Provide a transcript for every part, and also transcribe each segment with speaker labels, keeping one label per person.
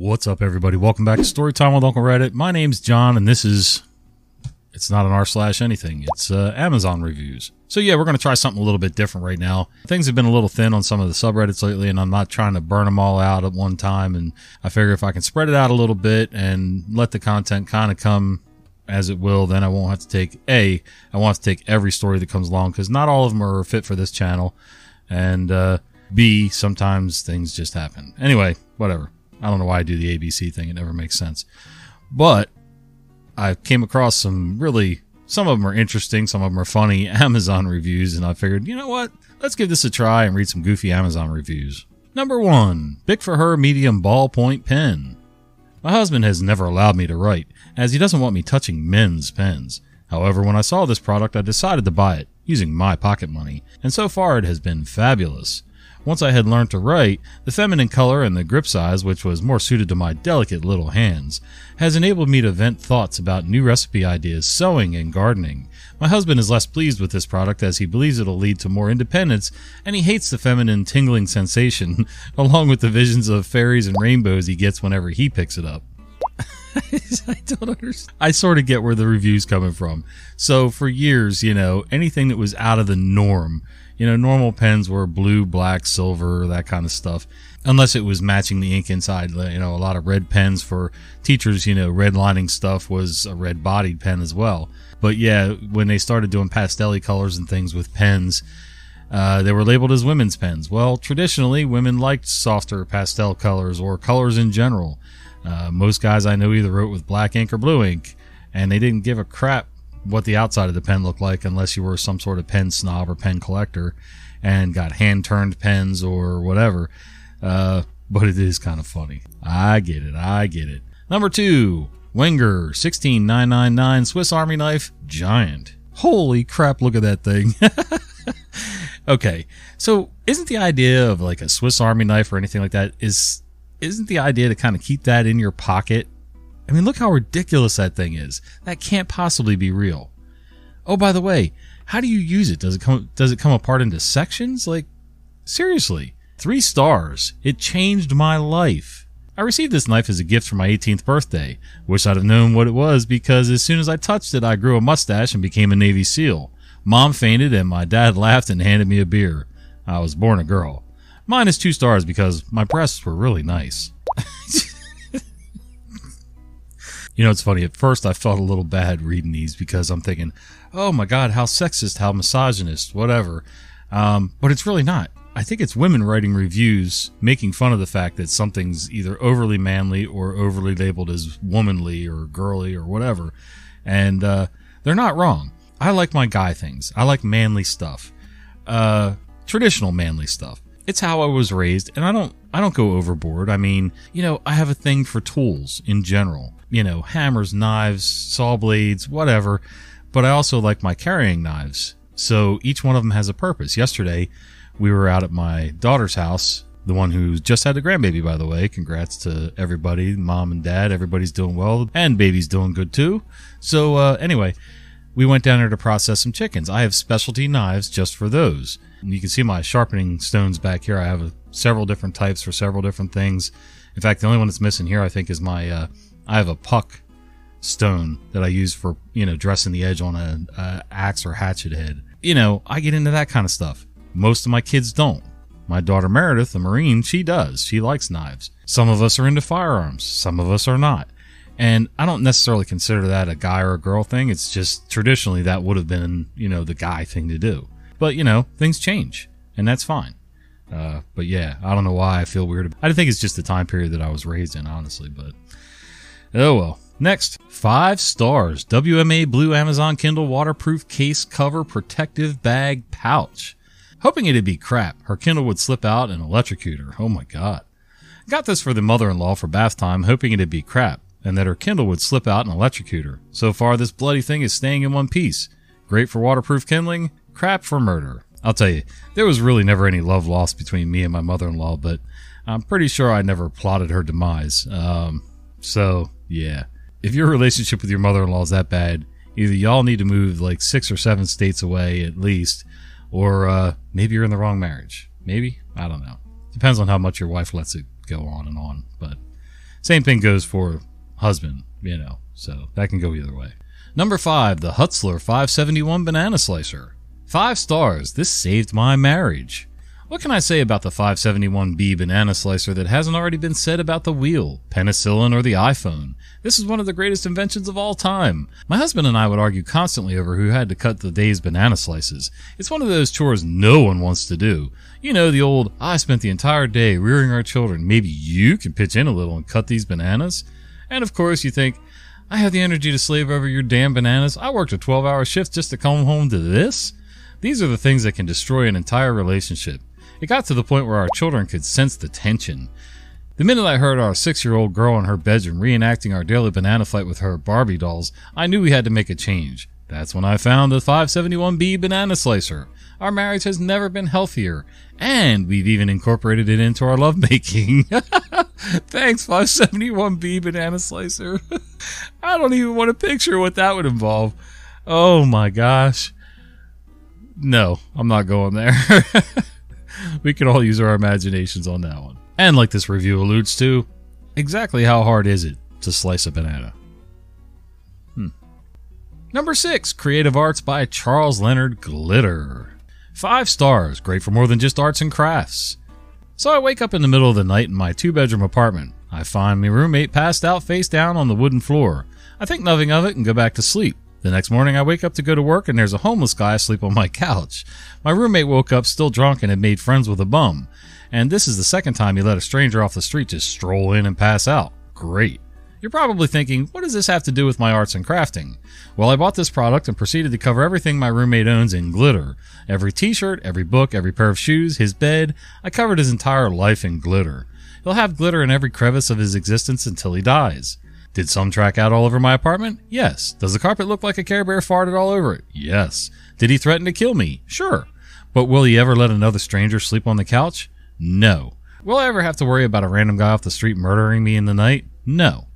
Speaker 1: What's up, everybody? Welcome back to Storytime with Uncle Reddit. My name's John, and this is. It's not an r slash anything. It's uh, Amazon reviews. So yeah, we're to try something a little bit different right now. Things have been a little thin on some of the subreddits lately, and I'm not trying to burn them all out at one time. And I figure if I can spread it out a little bit and let the content kind of come as it will, then I won't have to take a. I won't have to take every story that comes along because not all of them are fit for this channel, and uh, b. Sometimes things just happen. Anyway, whatever. I don't know why I do the ABC thing. It never makes sense. But I came across some really, some of them are interesting, some of them are funny Amazon reviews, and I figured, you know what? Let's give this a try and read some goofy Amazon reviews. Number one, Bic for Her Medium Ballpoint Pen. My husband has never allowed me to write, as he doesn't want me touching men's pens. However, when I saw this product, I decided to buy it, using my pocket money, and so far it has been fabulous. Once I had learned to write, the feminine color and the grip size, which was more suited to my delicate little hands, has enabled me to vent thoughts about new recipe ideas, sewing, and gardening. My husband is less pleased with this product as he believes it'll lead to more independence, and he hates the feminine tingling sensation, along with the visions of fairies and rainbows he gets whenever he picks it up. I don't understand. I sort of get where the review's coming from. So for years, you know, anything that was out of the norm, you know, normal pens were blue, black, silver, that kind of stuff. Unless it was matching the ink inside, you know, a lot of red pens for teachers, you know, redlining stuff was a red bodied pen as well. But yeah, when they started doing pastel colors and things with pens, uh, they were labeled as women's pens. Well, traditionally, women liked softer pastel colors or colors in general. Uh, most guys I know either wrote with black ink or blue ink, and they didn't give a crap what the outside of the pen looked like unless you were some sort of pen snob or pen collector and got hand turned pens or whatever. Uh, but it is kind of funny. I get it. I get it. Number two, Wenger 16999 Swiss Army knife giant. Holy crap, look at that thing. okay. So isn't the idea of like a Swiss Army knife or anything like that is isn't the idea to kind of keep that in your pocket I mean, look how ridiculous that thing is. That can't possibly be real. Oh, by the way, how do you use it? Does it come does it come apart into sections? Like seriously. 3 stars. It changed my life. I received this knife as a gift for my 18th birthday. Wish I'd have known what it was because as soon as I touched it, I grew a mustache and became a Navy SEAL. Mom fainted and my dad laughed and handed me a beer. I was born a girl. Mine is two stars because my breasts were really nice. You know, it's funny. At first, I felt a little bad reading these because I'm thinking, oh my God, how sexist, how misogynist, whatever. Um, but it's really not. I think it's women writing reviews making fun of the fact that something's either overly manly or overly labeled as womanly or girly or whatever. And uh, they're not wrong. I like my guy things. I like manly stuff. Uh, traditional manly stuff. It's how I was raised, and I don't I don't go overboard. I mean, you know, I have a thing for tools in general you know, hammers, knives, saw blades, whatever. But I also like my carrying knives. So each one of them has a purpose. Yesterday, we were out at my daughter's house, the one who just had a grandbaby, by the way. Congrats to everybody, mom and dad. Everybody's doing well, and baby's doing good too. So, uh, anyway, we went down there to process some chickens. I have specialty knives just for those. You can see my sharpening stones back here. I have several different types for several different things. In fact, the only one that's missing here, I think, is my uh, I have a puck stone that I use for you know dressing the edge on a, a axe or hatchet head. You know, I get into that kind of stuff. Most of my kids don't. My daughter Meredith, the Marine, she does. She likes knives. Some of us are into firearms. Some of us are not. And I don't necessarily consider that a guy or a girl thing. It's just traditionally that would have been, you know, the guy thing to do. But, you know, things change, and that's fine. Uh, but yeah, I don't know why I feel weird. About I think it's just the time period that I was raised in, honestly. But Oh well. Next, five stars. WMA Blue Amazon Kindle waterproof case cover protective bag pouch. Hoping it'd be crap, her Kindle would slip out and electrocute her. Oh my god. Got this for the mother-in-law for bath time, hoping it'd be crap, and that her Kindle would slip out and electrocute her. So far, this bloody thing is staying in one piece. Great for waterproof kindling, crap for murder. I'll tell you, there was really never any love lost between me and my mother-in-law, but I'm pretty sure I never plotted her demise. Um, so yeah. If your relationship with your mother in law is that bad, either y'all need to move like six or seven states away at least, or uh, maybe you're in the wrong marriage. Maybe? I don't know. Depends on how much your wife lets it go on and on. But Same thing goes for husband, you know, so that can go either way. Number five, the Hutzler 571 Banana Slicer. Five stars. This saved my marriage. What can I say about the 571B banana slicer that hasn't already been said about the wheel, penicillin, or the iPhone? This is one of the greatest inventions of all time. My husband and I would argue constantly over who had to cut the day's banana slices. It's one of those chores no one wants to do. You know, the old, I spent the entire day rearing our children. Maybe you can pitch in a little and cut these bananas? And of course, you think, I have the energy to slave over your damn bananas. I worked a 12 hour shift just to come home to this? These are the things that can destroy an entire relationship. It got to the point where our children could sense the tension. The minute I heard our six year old girl in her bedroom reenacting our daily banana fight with her Barbie dolls, I knew we had to make a change. That's when I found the 571B banana slicer. Our marriage has never been healthier, and we've even incorporated it into our lovemaking. Thanks, 571B banana slicer. I don't even want to picture what that would involve. Oh my gosh. No, I'm not going there. we can all use our imaginations on that one. And like this review alludes to, exactly how hard is it to slice a banana? Hmm. Number six, Creative Arts by Charles Leonard Glitter. Five stars, great for more than just arts and crafts. So I wake up in the middle of the night in my two bedroom apartment. I find my roommate passed out face down on the wooden floor. I think nothing of it and go back to sleep. The next morning, I wake up to go to work and there's a homeless guy asleep on my couch. My roommate woke up still drunk and had made friends with a bum. And this is the second time he let a stranger off the street just stroll in and pass out. Great. You're probably thinking, what does this have to do with my arts and crafting? Well, I bought this product and proceeded to cover everything my roommate owns in glitter. Every t-shirt, every book, every pair of shoes, his bed. I covered his entire life in glitter. He'll have glitter in every crevice of his existence until he dies. Did some track out all over my apartment? Yes. Does the carpet look like a Care Bear farted all over it? Yes. Did he threaten to kill me? Sure. But will he ever let another stranger sleep on the couch? No. Will I ever have to worry about a random guy off the street murdering me in the night? No.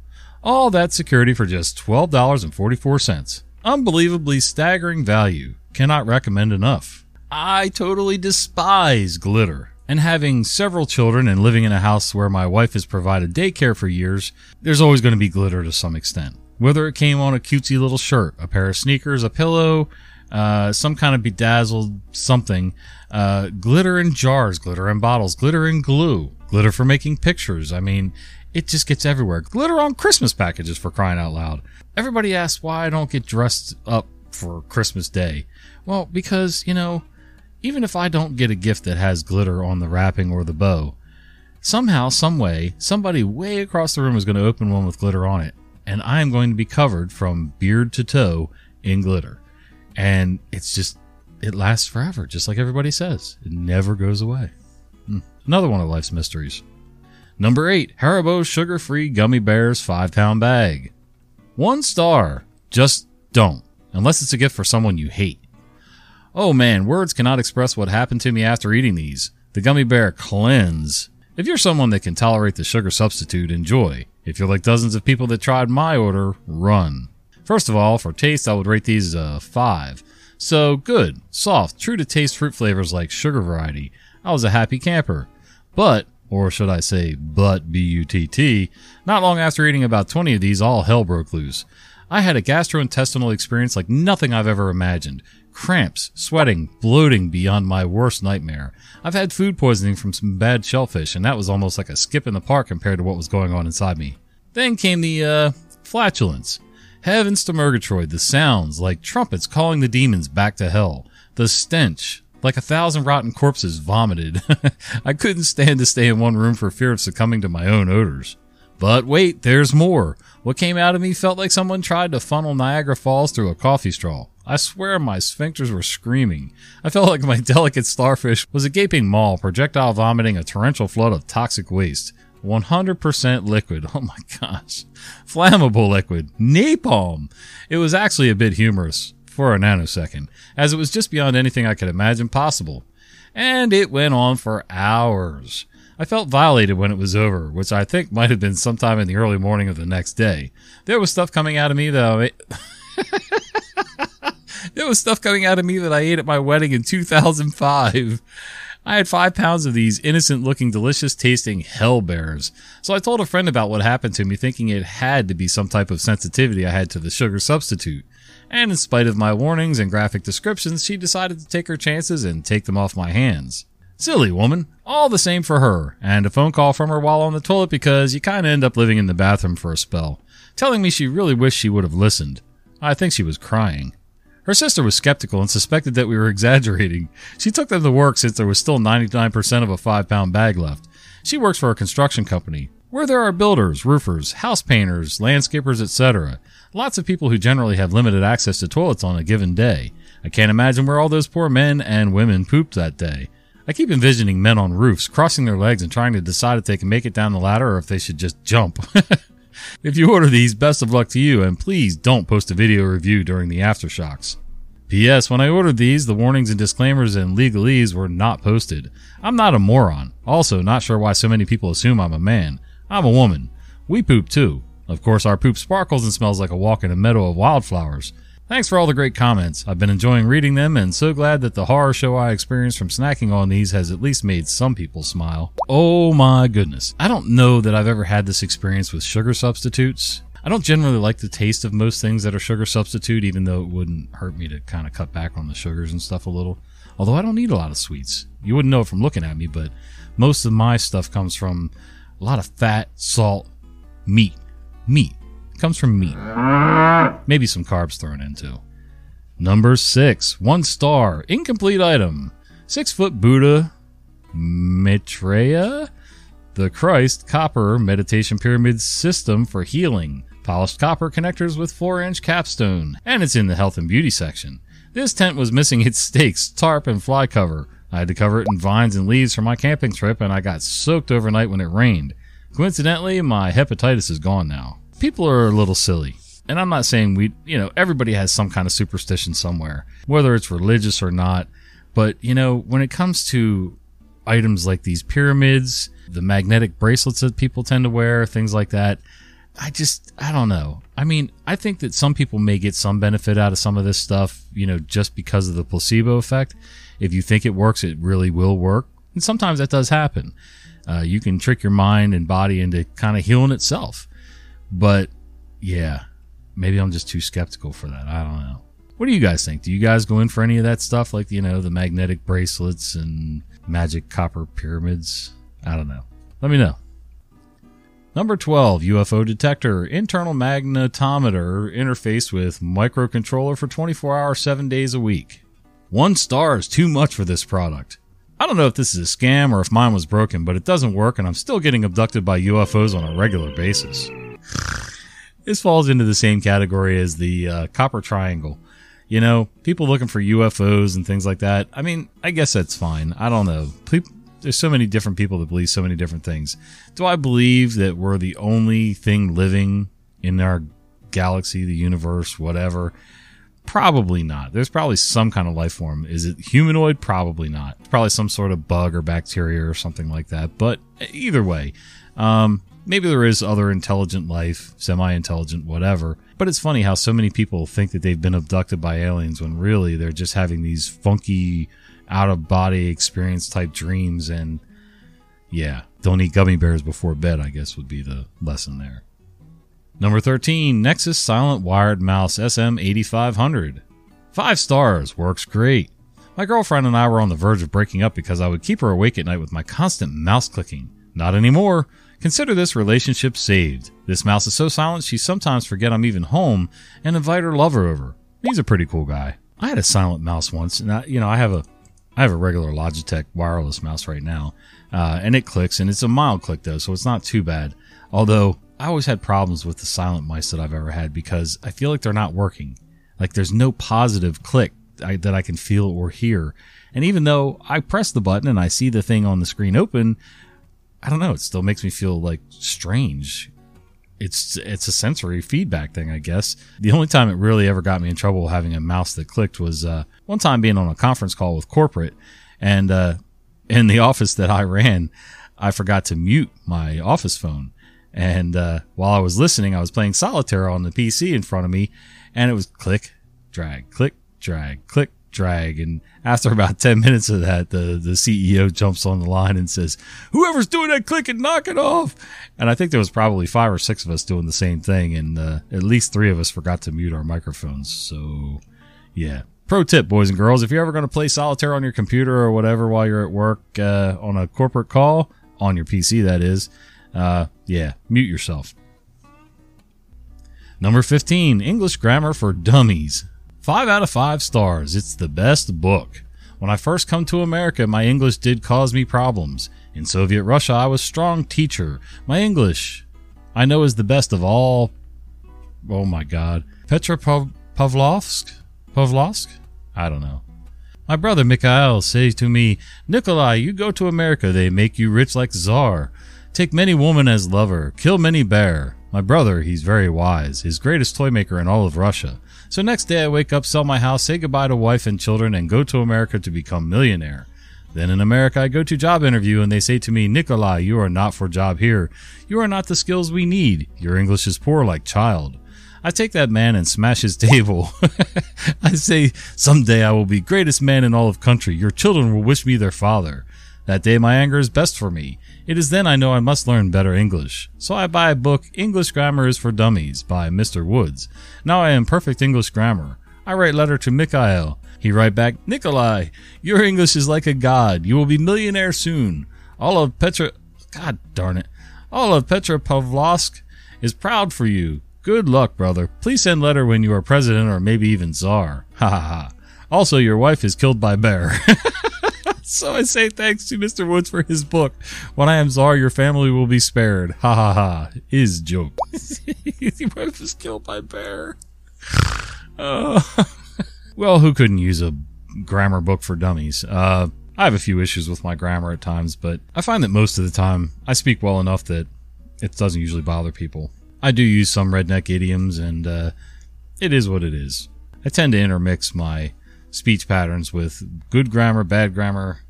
Speaker 1: All that security for just $12.44. Unbelievably staggering value. Cannot recommend enough. I totally despise glitter. And having several children and living in a house where my wife has provided daycare for years, there's always going to be glitter to some extent. Whether it came on a cutesy little shirt, a pair of sneakers, a pillow, uh, some kind of bedazzled something, uh, glitter in jars, glitter in bottles, glitter in glue, glitter for making pictures. I mean, it just gets everywhere. Glitter on Christmas packages for crying out loud. Everybody asks why I don't get dressed up for Christmas Day. Well, because, you know, even if I don't get a gift that has glitter on the wrapping or the bow, somehow, some way, somebody way across the room is going to open one with glitter on it, and I am going to be covered from beard to toe in glitter. And it's just, it lasts forever, just like everybody says. It never goes away. Hmm. Another one of life's mysteries. Number eight, Haribo sugar free gummy bears five pound bag. One star. Just don't. Unless it's a gift for someone you hate. Oh man, words cannot express what happened to me after eating these. The gummy bear cleanse. If you're someone that can tolerate the sugar substitute, enjoy. If you're like dozens of people that tried my order, run. First of all, for taste, I would rate these a 5. So, good, soft, true to taste fruit flavors like sugar variety. I was a happy camper. But, or should I say, but, B-U-T-T, not long after eating about 20 of these, all hell broke loose. I had a gastrointestinal experience like nothing I've ever imagined cramps, sweating, bloating beyond my worst nightmare. I've had food poisoning from some bad shellfish, and that was almost like a skip in the park compared to what was going on inside me. Then came the, uh, flatulence. Heavens to Murgatroyd, the sounds, like trumpets calling the demons back to hell. The stench, like a thousand rotten corpses vomited. I couldn't stand to stay in one room for fear of succumbing to my own odors. But wait, there's more. What came out of me felt like someone tried to funnel Niagara Falls through a coffee straw. I swear my sphincters were screaming. I felt like my delicate starfish was a gaping maw, projectile vomiting a torrential flood of toxic waste. 100% liquid. Oh my gosh. Flammable liquid. Napalm. It was actually a bit humorous for a nanosecond, as it was just beyond anything I could imagine possible. And it went on for hours. I felt violated when it was over, which I think might have been sometime in the early morning of the next day. There was stuff coming out of me though. There was stuff coming out of me that I ate at my wedding in 2005. I had five pounds of these innocent looking, delicious tasting hell bears. So I told a friend about what happened to me, thinking it had to be some type of sensitivity I had to the sugar substitute. And in spite of my warnings and graphic descriptions, she decided to take her chances and take them off my hands. Silly woman. All the same for her. And a phone call from her while on the toilet because you kinda end up living in the bathroom for a spell. Telling me she really wished she would have listened. I think she was crying. Her sister was skeptical and suspected that we were exaggerating. She took them to work since there was still 99% of a 5 pound bag left. She works for a construction company where there are builders, roofers, house painters, landscapers, etc. Lots of people who generally have limited access to toilets on a given day. I can't imagine where all those poor men and women pooped that day. I keep envisioning men on roofs crossing their legs and trying to decide if they can make it down the ladder or if they should just jump. if you order these, best of luck to you, and please don't post a video review during the aftershocks. P.S. When I ordered these, the warnings and disclaimers and legalese were not posted. I'm not a moron. Also, not sure why so many people assume I'm a man. I'm a woman. We poop too. Of course, our poop sparkles and smells like a walk in a meadow of wildflowers. Thanks for all the great comments. I've been enjoying reading them and so glad that the horror show I experienced from snacking on these has at least made some people smile. Oh my goodness. I don't know that I've ever had this experience with sugar substitutes. I don't generally like the taste of most things that are sugar substitute, even though it wouldn't hurt me to kind of cut back on the sugars and stuff a little. Although I don't eat a lot of sweets. You wouldn't know from looking at me, but most of my stuff comes from a lot of fat, salt, meat. Meat. Comes from meat. Maybe some carbs thrown in too. Number six, one star, incomplete item. Six foot Buddha, Maitreya, the Christ copper meditation pyramid system for healing. Polished copper connectors with 4 inch capstone, and it's in the health and beauty section. This tent was missing its stakes, tarp, and fly cover. I had to cover it in vines and leaves for my camping trip, and I got soaked overnight when it rained. Coincidentally, my hepatitis is gone now. People are a little silly. And I'm not saying we, you know, everybody has some kind of superstition somewhere, whether it's religious or not. But, you know, when it comes to items like these pyramids, the magnetic bracelets that people tend to wear, things like that, I just, I don't know. I mean, I think that some people may get some benefit out of some of this stuff, you know, just because of the placebo effect. If you think it works, it really will work. And sometimes that does happen. Uh, you can trick your mind and body into kind of healing itself. But yeah, maybe I'm just too skeptical for that. I don't know. What do you guys think? Do you guys go in for any of that stuff, like, you know, the magnetic bracelets and magic copper pyramids? I don't know. Let me know. Number 12, UFO detector, internal magnetometer interface with microcontroller for 24 hours, 7 days a week. One star is too much for this product. I don't know if this is a scam or if mine was broken, but it doesn't work and I'm still getting abducted by UFOs on a regular basis. This falls into the same category as the uh, copper triangle. You know, people looking for UFOs and things like that. I mean, I guess that's fine. I don't know. People, there's so many different people that believe so many different things. Do I believe that we're the only thing living in our galaxy, the universe, whatever? Probably not. There's probably some kind of life form. Is it humanoid? Probably not. Probably some sort of bug or bacteria or something like that. But either way, um, maybe there is other intelligent life, semi-intelligent, whatever. But it's funny how so many people think that they've been abducted by aliens when really they're just having these funky out of body experience type dreams and yeah, don't eat gummy bears before bed, I guess would be the lesson there. Number 13, Nexus Silent Wired Mouse SM8500. 5 stars, works great. My girlfriend and I were on the verge of breaking up because I would keep her awake at night with my constant mouse clicking. Not anymore. Consider this relationship saved. This mouse is so silent she sometimes forget I'm even home and invite her lover over. He's a pretty cool guy. I had a silent mouse once, and I, you know I have a I have a regular Logitech wireless mouse right now, uh, and it clicks, and it's a mild click though, so it's not too bad. Although I always had problems with the silent mice that I've ever had because I feel like they're not working. Like there's no positive click I, that I can feel or hear. And even though I press the button and I see the thing on the screen open, I don't know. It still makes me feel like strange. It's it's a sensory feedback thing, I guess. The only time it really ever got me in trouble having a mouse that clicked was uh, one time being on a conference call with corporate, and uh, in the office that I ran, I forgot to mute my office phone. And uh, while I was listening, I was playing solitaire on the PC in front of me, and it was click, drag, click, drag, click, drag. And after about 10 minutes of that, the, the CEO jumps on the line and says, whoever's doing that click and knock it off. And I think there was probably five or six of us doing the same thing. And uh, at least three of us forgot to mute our microphones. So yeah. Pro tip, boys and girls, if you're ever going to play solitaire on your computer or whatever while you're at work uh, on a corporate call, on your PC, that is, uh, yeah, mute yourself. Number 15, English Grammar for Dummies. 5 out of 5 stars. It's the best book. When I first come to America, my English did cause me problems. In Soviet Russia, I was strong teacher. My English, I know, is the best of all. Oh my God. Petra Pavlovsk? Pavlovsk? I don't know. My brother Mikhail says to me, Nikolai, you go to America, they make you rich like czar. Take many woman as lover, kill many bear. My brother, he's very wise, his greatest toy maker in all of Russia. So next day I wake up, sell my house, say goodbye to wife and children, and go to America to become millionaire. Then in America I go to job interview and they say to me, Nikolai, you are not for job here. You are not the skills we need. Your English is poor like child. I take that man and smash his table. I say, someday I will be greatest man in all of country. Your children will wish me their father. That day my anger is best for me. It is then I know I must learn better English. So I buy a book, English Grammar is for Dummies, by Mr. Woods. Now I am perfect English grammar. I write letter to Mikhail. He write back, Nikolai, your English is like a god. You will be millionaire soon. All of Petra, God darn it, all of Petra Pavlovsk is proud for you. Good luck, brother. Please send letter when you are president or maybe even czar. Ha ha ha. Also, your wife is killed by bear. so I say thanks to Mr. Woods for his book. When I am czar, your family will be spared. Ha ha ha. Is joke. your wife is killed by bear. Uh, well, who couldn't use a grammar book for dummies? Uh, I have a few issues with my grammar at times, but I find that most of the time I speak well enough that it doesn't usually bother people. I do use some redneck idioms, and uh, it is what it is. I tend to intermix my speech patterns with good grammar, bad grammar,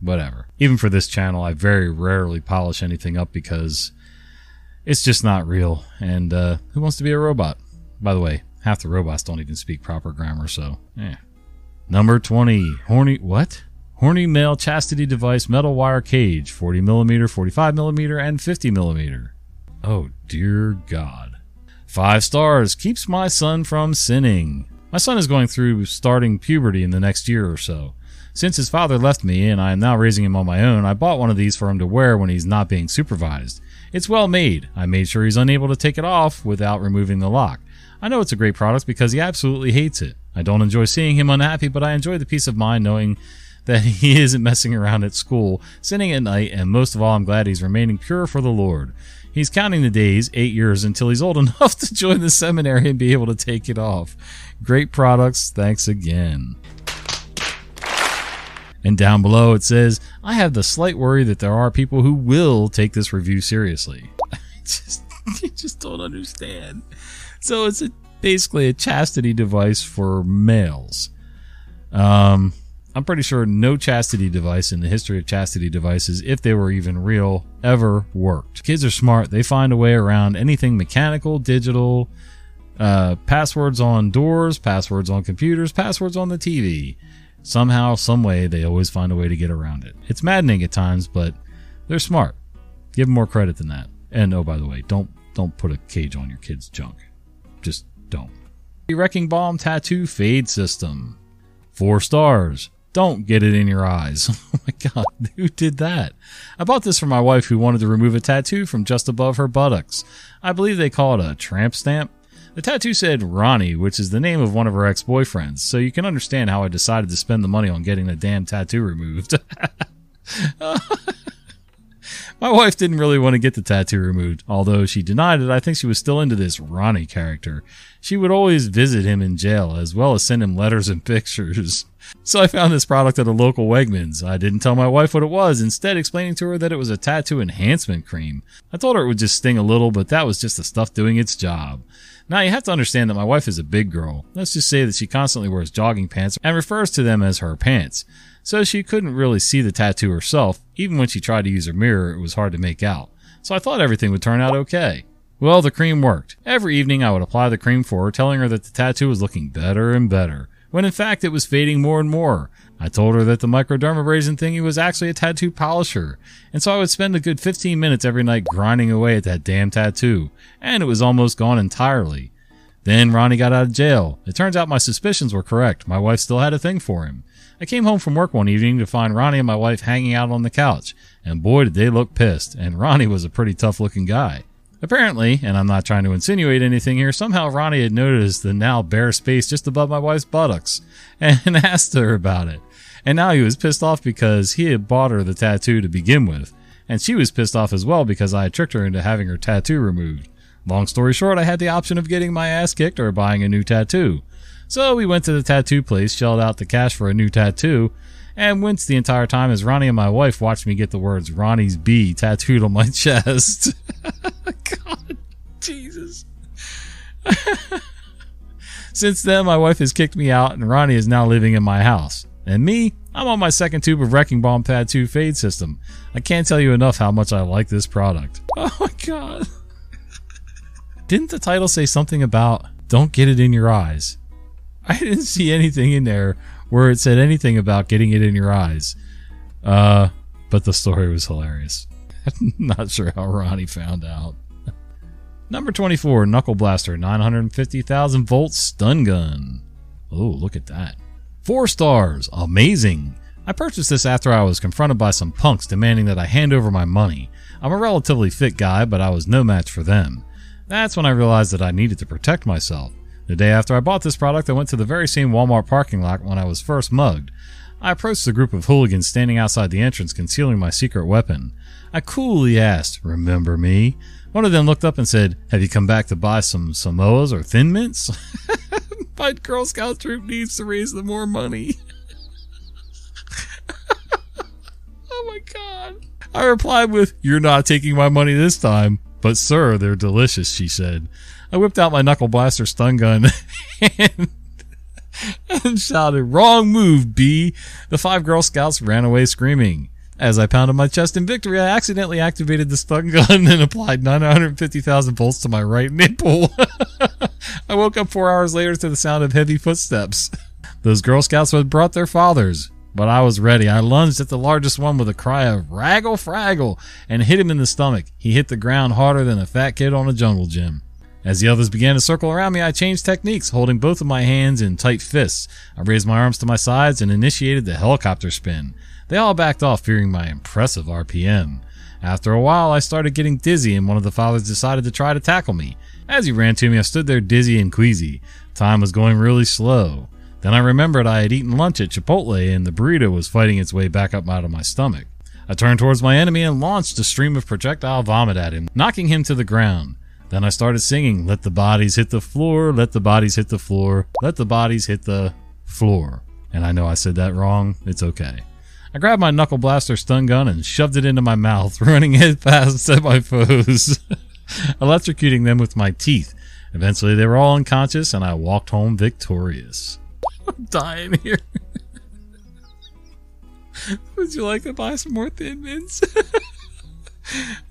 Speaker 1: whatever. Even for this channel, I very rarely polish anything up because it's just not real. And uh, who wants to be a robot? By the way, half the robots don't even speak proper grammar, so eh. Number 20, horny, what? Horny male chastity device metal wire cage, 40 millimeter, 45 millimeter, and 50 millimeter. Oh, dear God. Five stars keeps my son from sinning. My son is going through starting puberty in the next year or so. Since his father left me and I am now raising him on my own, I bought one of these for him to wear when he's not being supervised. It's well made. I made sure he's unable to take it off without removing the lock. I know it's a great product because he absolutely hates it. I don't enjoy seeing him unhappy, but I enjoy the peace of mind knowing that he isn't messing around at school, sinning at night, and most of all, I'm glad he's remaining pure for the Lord. He's counting the days, eight years, until he's old enough to join the seminary and be able to take it off. Great products. Thanks again. And down below it says, I have the slight worry that there are people who will take this review seriously. I just, I just don't understand. So it's a, basically a chastity device for males. Um, I'm pretty sure no chastity device in the history of chastity devices, if they were even real, ever worked. Kids are smart. They find a way around anything mechanical, digital, uh, passwords on doors, passwords on computers, passwords on the TV. Somehow, some way, they always find a way to get around it. It's maddening at times, but they're smart. Give them more credit than that. And oh, by the way, don't don't put a cage on your kid's junk. Just don't. The Wrecking Balm Tattoo Fade System. Four stars. Don't get it in your eyes. Oh my god, who did that? I bought this for my wife who wanted to remove a tattoo from just above her buttocks. I believe they call it a tramp stamp. The tattoo said Ronnie, which is the name of one of her ex boyfriends, so you can understand how I decided to spend the money on getting the damn tattoo removed. My wife didn't really want to get the tattoo removed, although she denied it. I think she was still into this Ronnie character. She would always visit him in jail, as well as send him letters and pictures. So I found this product at a local Wegmans. I didn't tell my wife what it was, instead explaining to her that it was a tattoo enhancement cream. I told her it would just sting a little, but that was just the stuff doing its job. Now you have to understand that my wife is a big girl. Let's just say that she constantly wears jogging pants and refers to them as her pants so she couldn't really see the tattoo herself. Even when she tried to use her mirror, it was hard to make out. So I thought everything would turn out okay. Well, the cream worked. Every evening I would apply the cream for her, telling her that the tattoo was looking better and better. When in fact it was fading more and more. I told her that the microdermabrasion thingy was actually a tattoo polisher, and so I would spend a good 15 minutes every night grinding away at that damn tattoo, and it was almost gone entirely. Then Ronnie got out of jail. It turns out my suspicions were correct. My wife still had a thing for him. I came home from work one evening to find Ronnie and my wife hanging out on the couch, and boy did they look pissed, and Ronnie was a pretty tough looking guy. Apparently, and I'm not trying to insinuate anything here, somehow Ronnie had noticed the now bare space just above my wife's buttocks and asked her about it. And now he was pissed off because he had bought her the tattoo to begin with, and she was pissed off as well because I had tricked her into having her tattoo removed. Long story short, I had the option of getting my ass kicked or buying a new tattoo. So we went to the tattoo place, shelled out the cash for a new tattoo, and winced the entire time as Ronnie and my wife watched me get the words Ronnie's B tattooed on my chest. God, Jesus. Since then, my wife has kicked me out, and Ronnie is now living in my house. And me, I'm on my second tube of Wrecking Balm Pad 2 Fade System. I can't tell you enough how much I like this product. Oh my god. Didn't the title say something about don't get it in your eyes? I didn't see anything in there where it said anything about getting it in your eyes. Uh, but the story was hilarious. Not sure how Ronnie found out. Number 24, Knuckle Blaster, 950,000 volt stun gun. Oh, look at that. Four stars. Amazing. I purchased this after I was confronted by some punks demanding that I hand over my money. I'm a relatively fit guy, but I was no match for them. That's when I realized that I needed to protect myself. The day after I bought this product, I went to the very same Walmart parking lot when I was first mugged. I approached a group of hooligans standing outside the entrance concealing my secret weapon. I coolly asked, Remember me? One of them looked up and said, Have you come back to buy some Samoas or Thin Mints? my Girl Scout troop needs to raise the more money. oh my god. I replied with, You're not taking my money this time. But, sir, they're delicious, she said. I whipped out my knuckle blaster stun gun and, and shouted, Wrong move, B! The five Girl Scouts ran away screaming. As I pounded my chest in victory, I accidentally activated the stun gun and applied 950,000 volts to my right nipple. I woke up four hours later to the sound of heavy footsteps. Those Girl Scouts had brought their fathers, but I was ready. I lunged at the largest one with a cry of raggle fraggle and hit him in the stomach. He hit the ground harder than a fat kid on a jungle gym. As the others began to circle around me, I changed techniques, holding both of my hands in tight fists. I raised my arms to my sides and initiated the helicopter spin. They all backed off, fearing my impressive RPM. After a while, I started getting dizzy, and one of the fathers decided to try to tackle me. As he ran to me, I stood there dizzy and queasy. Time was going really slow. Then I remembered I had eaten lunch at Chipotle, and the burrito was fighting its way back up out of my stomach. I turned towards my enemy and launched a stream of projectile vomit at him, knocking him to the ground. Then I started singing, Let the bodies hit the floor, let the bodies hit the floor, let the bodies hit the floor. And I know I said that wrong. It's okay. I grabbed my knuckle blaster stun gun and shoved it into my mouth, running it past my foes, electrocuting them with my teeth. Eventually, they were all unconscious, and I walked home victorious. I'm dying here. Would you like to buy some more Thin Mints?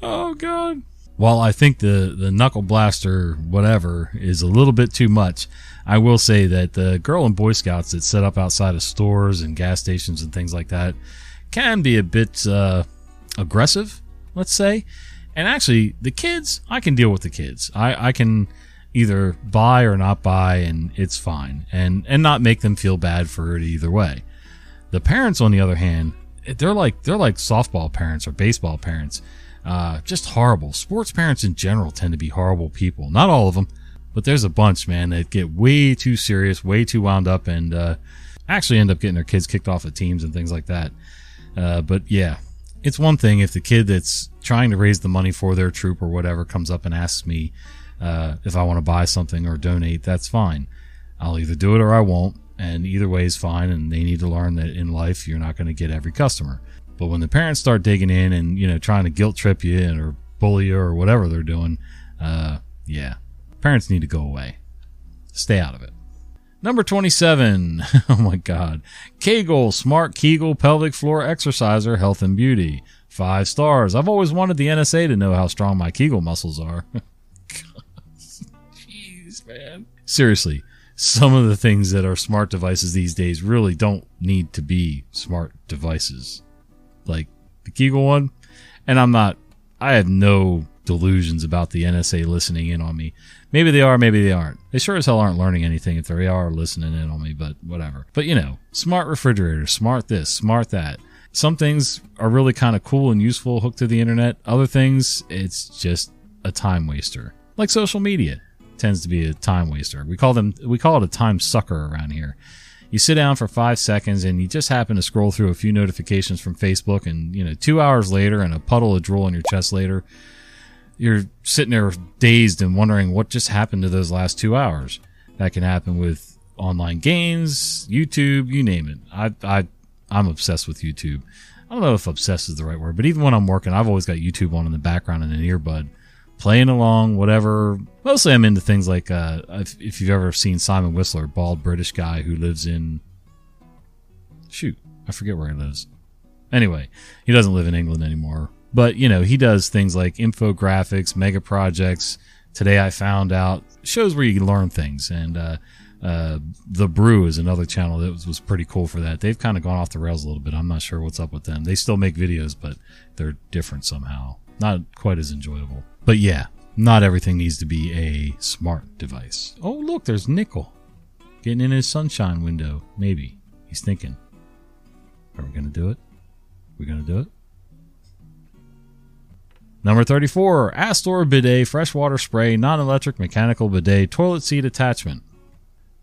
Speaker 1: oh, God. While I think the, the knuckle blaster, whatever, is a little bit too much, I will say that the Girl and Boy Scouts that set up outside of stores and gas stations and things like that can be a bit uh, aggressive, let's say. And actually, the kids, I can deal with the kids. I, I can either buy or not buy, and it's fine, and and not make them feel bad for it either way. The parents, on the other hand, they're like they're like softball parents or baseball parents uh, just horrible. Sports parents in general tend to be horrible people. Not all of them, but there's a bunch, man, that get way too serious, way too wound up, and uh, actually end up getting their kids kicked off of teams and things like that. Uh, but yeah, it's one thing if the kid that's trying to raise the money for their troop or whatever comes up and asks me uh, if I want to buy something or donate. That's fine. I'll either do it or I won't, and either way is fine. And they need to learn that in life you're not going to get every customer. But when the parents start digging in and you know trying to guilt trip you or bully you or whatever they're doing, uh, yeah, parents need to go away. Stay out of it. Number 27. oh my God. Kegel Smart Kegel Pelvic Floor Exerciser Health and Beauty. Five stars. I've always wanted the NSA to know how strong my Kegel muscles are. Jeez, man. Seriously, some of the things that are smart devices these days really don't need to be smart devices. Like the Kegel one, and I'm not, I have no delusions about the NSA listening in on me. Maybe they are, maybe they aren't. They sure as hell aren't learning anything if they are listening in on me, but whatever. But you know, smart refrigerator, smart this, smart that. Some things are really kind of cool and useful hooked to the internet. Other things, it's just a time waster. Like social media tends to be a time waster. We call them, we call it a time sucker around here you sit down for five seconds and you just happen to scroll through a few notifications from Facebook, and you know, two hours later, and a puddle of drool on your chest later, you're sitting there dazed and wondering what just happened to those last two hours. That can happen with online games, YouTube, you name it. I, I, I'm obsessed with YouTube. I don't know if obsessed is the right word, but even when I'm working, I've always got YouTube on in the background in an earbud playing along, whatever. Mostly I'm into things like, uh, if, if you've ever seen Simon Whistler, bald British guy who lives in, shoot, I forget where he lives. Anyway, he doesn't live in England anymore. But, you know, he does things like infographics, mega projects. Today I found out shows where you learn things. And, uh, uh, the Brew is another channel that was, was pretty cool for that. They've kind of gone off the rails a little bit. I'm not sure what's up with them. They still make videos, but they're different somehow. Not quite as enjoyable. But yeah, not everything needs to be a smart device. Oh, look, there's Nickel getting in his sunshine window. Maybe. He's thinking, are we to do it? we going to do it? Number 34, Astor Bidet Freshwater Spray Non Electric Mechanical Bidet Toilet Seat Attachment.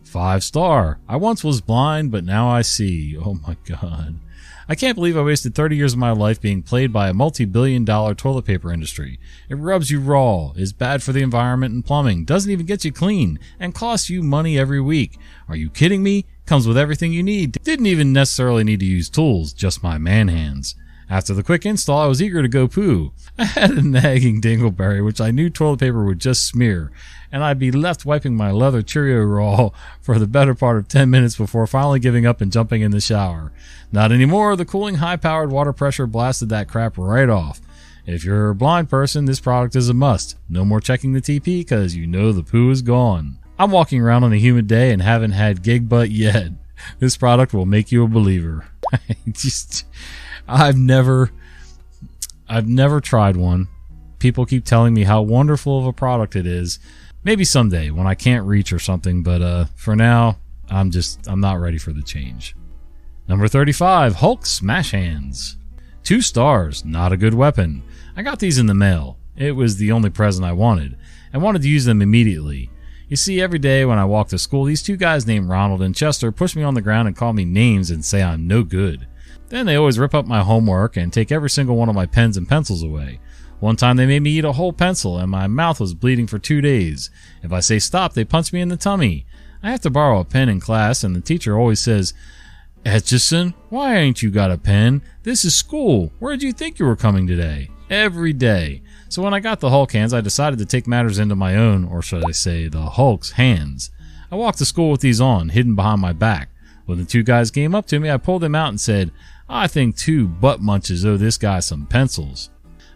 Speaker 1: Five star. I once was blind, but now I see. Oh my god. I can't believe I wasted 30 years of my life being played by a multi-billion dollar toilet paper industry. It rubs you raw, is bad for the environment and plumbing, doesn't even get you clean, and costs you money every week. Are you kidding me? Comes with everything you need. Didn't even necessarily need to use tools, just my man hands. After the quick install, I was eager to go poo. I had a nagging dingleberry, which I knew toilet paper would just smear, and I'd be left wiping my leather Cheerio roll for the better part of 10 minutes before finally giving up and jumping in the shower. Not anymore, the cooling high powered water pressure blasted that crap right off. If you're a blind person, this product is a must. No more checking the TP because you know the poo is gone. I'm walking around on a humid day and haven't had gig butt yet. This product will make you a believer. just I've never I've never tried one. People keep telling me how wonderful of a product it is. Maybe someday when I can't reach or something, but uh, for now, I'm just I'm not ready for the change. Number 35, Hulk Smash Hands. Two stars, not a good weapon. I got these in the mail. It was the only present I wanted. I wanted to use them immediately. You see, every day when I walk to school, these two guys named Ronald and Chester push me on the ground and call me names and say I'm no good. Then they always rip up my homework and take every single one of my pens and pencils away. One time they made me eat a whole pencil and my mouth was bleeding for two days. If I say stop, they punch me in the tummy. I have to borrow a pen in class and the teacher always says, Etchison, why ain't you got a pen? This is school. Where did you think you were coming today? Every day. So when I got the Hulk hands, I decided to take matters into my own, or should I say, the Hulk's hands. I walked to school with these on, hidden behind my back. When the two guys came up to me, I pulled them out and said, I think two butt munches owe this guy some pencils.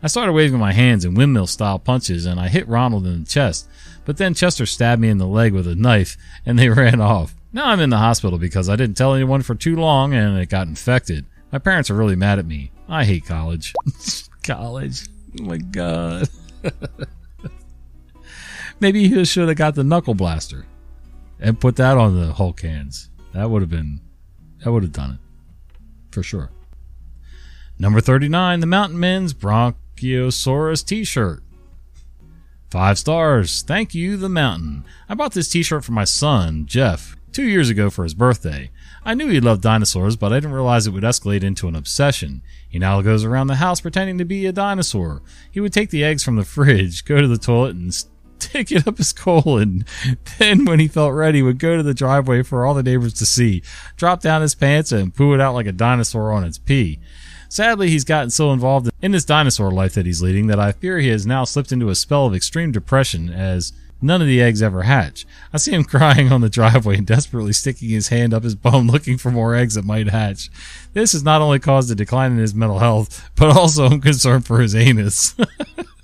Speaker 1: I started waving my hands in windmill style punches and I hit Ronald in the chest, but then Chester stabbed me in the leg with a knife and they ran off. Now I'm in the hospital because I didn't tell anyone for too long and it got infected. My parents are really mad at me. I hate college. college. Oh my god. Maybe he should have got the knuckle blaster and put that on the Hulk hands. That would have been that would have done it for sure. Number 39, the Mountain Men's Bronchiosaurus t shirt. Five stars. Thank you, the Mountain. I bought this t shirt for my son, Jeff, two years ago for his birthday. I knew he loved dinosaurs, but I didn't realize it would escalate into an obsession. He now goes around the house pretending to be a dinosaur. He would take the eggs from the fridge, go to the toilet, and stick it up his colon. Then, when he felt ready, would go to the driveway for all the neighbors to see, drop down his pants, and poo it out like a dinosaur on its pee. Sadly, he's gotten so involved in this dinosaur life that he's leading that I fear he has now slipped into a spell of extreme depression as none of the eggs ever hatch. I see him crying on the driveway and desperately sticking his hand up his bum looking for more eggs that might hatch. This has not only caused a decline in his mental health, but also I'm concerned for his anus.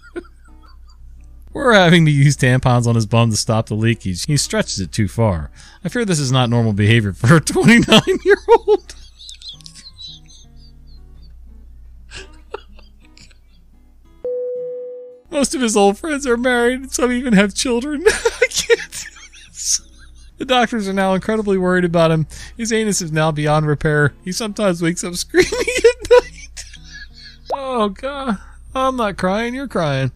Speaker 1: We're having to use tampons on his bum to stop the leakage. He stretches it too far. I fear this is not normal behavior for a 29 year old. Most of his old friends are married, and some even have children. I can't do this. The doctors are now incredibly worried about him. His anus is now beyond repair. He sometimes wakes up screaming at night. Oh, God. I'm not crying, you're crying.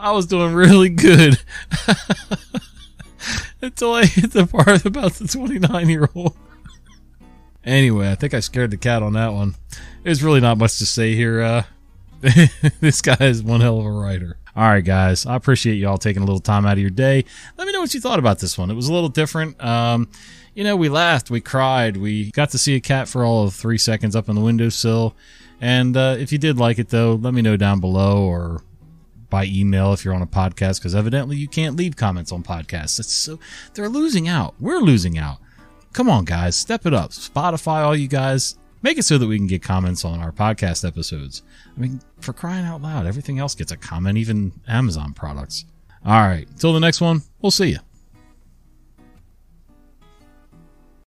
Speaker 1: I was doing really good. Until I hit the part about the 29 year old. Anyway, I think I scared the cat on that one. There's really not much to say here. Uh, this guy is one hell of a writer. All right, guys. I appreciate you all taking a little time out of your day. Let me know what you thought about this one. It was a little different. Um, you know, we laughed, we cried, we got to see a cat for all of three seconds up on the windowsill. And uh, if you did like it, though, let me know down below or by email if you're on a podcast, because evidently you can't leave comments on podcasts. It's so they're losing out. We're losing out. Come on, guys, step it up. Spotify, all you guys, make it so that we can get comments on our podcast episodes. I mean, for crying out loud, everything else gets a comment, even Amazon products. All right, until the next one, we'll see you.